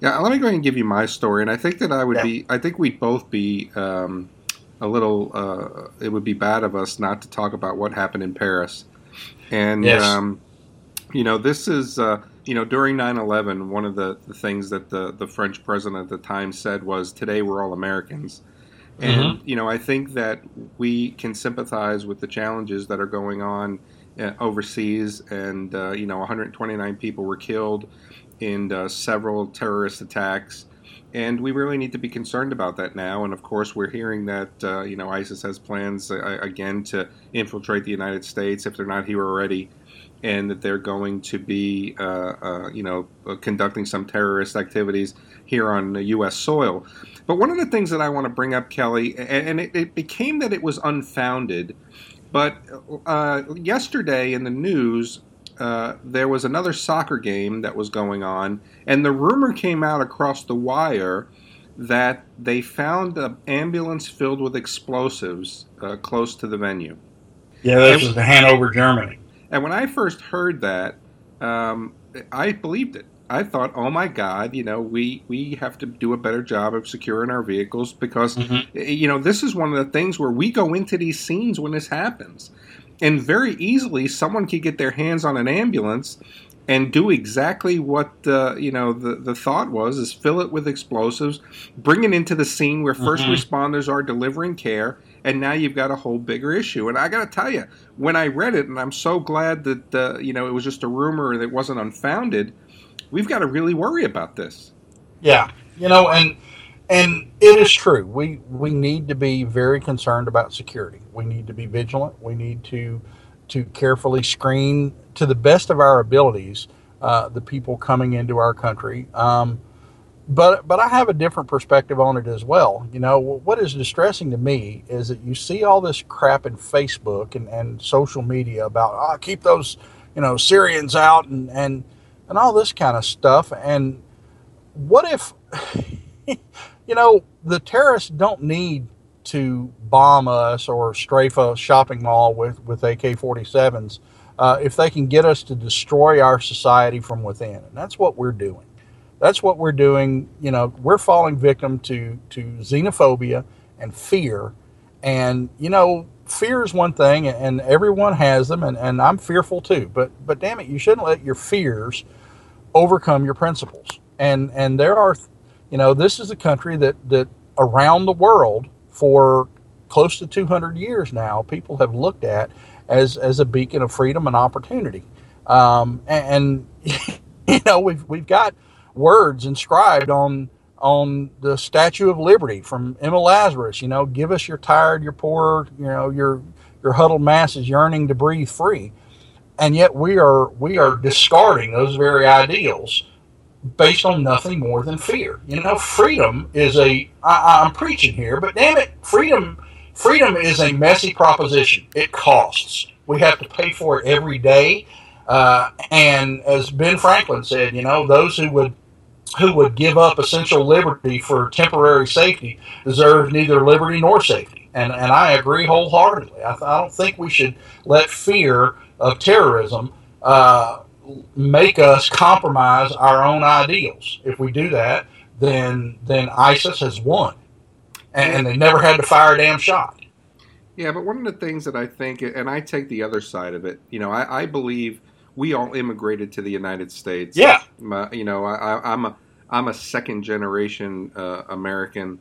Yeah, let me go ahead and give you my story, and I think that I would Yeah. be. I think we'd both be um, a little. Uh, it would be bad of us not to talk about what happened in Paris, and Yes. um, you know, this is. Uh, you know, during 9/11, one of the, the things that the, the French president at the time said was, "Today we're all Americans." And you know, I think that we can sympathize with the challenges that are going on uh, overseas, and uh, you know, 129 people were killed in uh, several terrorist attacks, and we really need to be concerned about that now. And of course, we're hearing that uh, you know ISIS has plans uh, again to infiltrate the United States if they're not here already, and that they're going to be uh, uh, you know uh, conducting some terrorist activities here on U.S. soil. But one of the things that I want to bring up, Kelly, and, it, it became that it was unfounded. But uh, yesterday in the news, uh, there was another soccer game that was going on, and the rumor came out across the wire that they found an ambulance filled with explosives uh, close to the venue. Yeah, this was the Hanover, Germany. And when I first heard that, um, I believed it. I thought, oh my God, you know, we, we have to do a better job of securing our vehicles because, Mhm. you know, this is one of the things where we go into these scenes when this happens. And very easily, someone could get their hands on an ambulance and do exactly what, uh, you know, the, the thought was is fill it with explosives, bring it into the scene where 1st Mhm. responders are delivering care, and now you've got a whole bigger issue. And I got to tell you, when I read it, and I'm so glad that uh, you know it was just a rumor that wasn't unfounded. We've got to really worry about this. Yeah, you know, and and it is true. We we need to be very concerned about security. We need to be vigilant. We need to to carefully screen to the best of our abilities uh, the people coming into our country. Um, but but I have a different perspective on it as well. You know, what is distressing to me is that you see all this crap in Facebook and, and social media about oh, keep those you know Syrians out and and and all this kind of stuff. And what if you know the terrorists don't need to bomb us or strafe a shopping mall with with AK-47s uh, if they can get us to destroy our society from within, and that's what we're doing. That's what we're doing. You know, we're falling victim to to xenophobia and fear, and you know, fear is one thing, and everyone has them, and, and I'm fearful too. But but damn it, you shouldn't let your fears overcome your principles. And and there are, you know, this is a country that that around the world for close to 200 years now, people have looked at as as a beacon of freedom and opportunity. Um, and, and you know, we've we've got words inscribed on on the Statue of Liberty from Emma Lazarus. You know, give us your tired, your poor, you know, your your huddled masses yearning to breathe free. And yet we are we are discarding those very ideals based on nothing more than fear. You know, freedom is a I, I'm preaching here, but damn it, freedom freedom is a messy proposition. It costs. We have to pay for it every day. Uh, and as Ben Franklin said, you know, those who would who would give up essential liberty for temporary safety deserve neither liberty nor safety. And and I agree wholeheartedly. I, I don't think we should let fear of terrorism uh, make us compromise our own ideals. If we do that, then then ISIS has won, and, and they never had to fire a damn shot. Yeah, but one of the things that I think, and I take the other side of it, you know, I, I believe we all immigrated to the United States. Yeah. My, you know, I, I'm a I'm a second generation uh, American.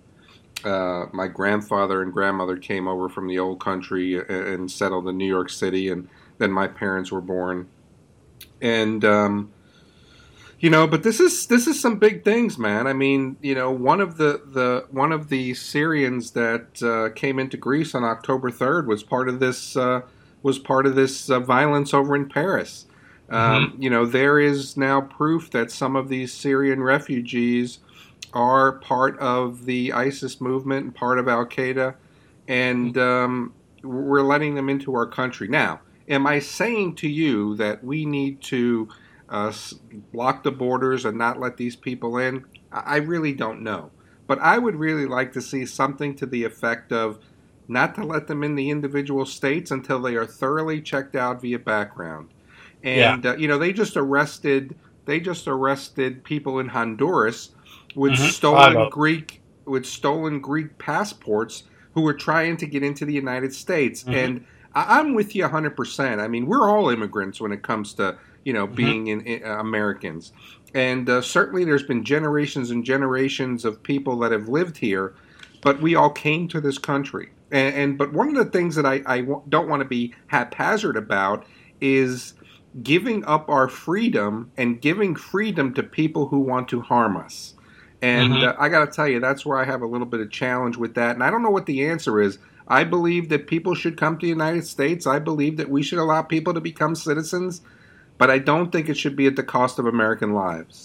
Uh, my grandfather and grandmother came over from the old country and, and settled in New York City, and then my parents were born. And um, you know, but this is this is some big things, man. I mean, you know, one of the, the one of the Syrians that uh, came into Greece on October third was part of this uh, was part of this uh, violence over in Paris. Um, You know, there is now proof that some of these Syrian refugees are part of the ISIS movement and part of Al Qaeda, and um, we're letting them into our country. Now, am I saying to you that we need to uh, block the borders and not let these people in? I really don't know. But I would really like to see something to the effect of not to let them in the individual states until they are thoroughly checked out via background. And uh, you know, they just arrested they just arrested people in Honduras with Mhm. Stolen. Greek with stolen Greek passports who were trying to get into the United States. Mhm. And I, I'm with you 100%. I mean, we're all immigrants when it comes to, you know, Mhm. being in, in, uh, Americans. And uh, certainly there's been generations and generations of people that have lived here, but we all came to this country. And, and but one of the things that I, I w- don't want to be haphazard about is giving up our freedom and giving freedom to people who want to harm us. And Mhm. uh, I got to tell you, that's where I have a little bit of challenge with that. And I don't know what the answer is. I believe that people should come to the United States. I believe that we should allow people to become citizens, but I don't think it should be at the cost of American lives.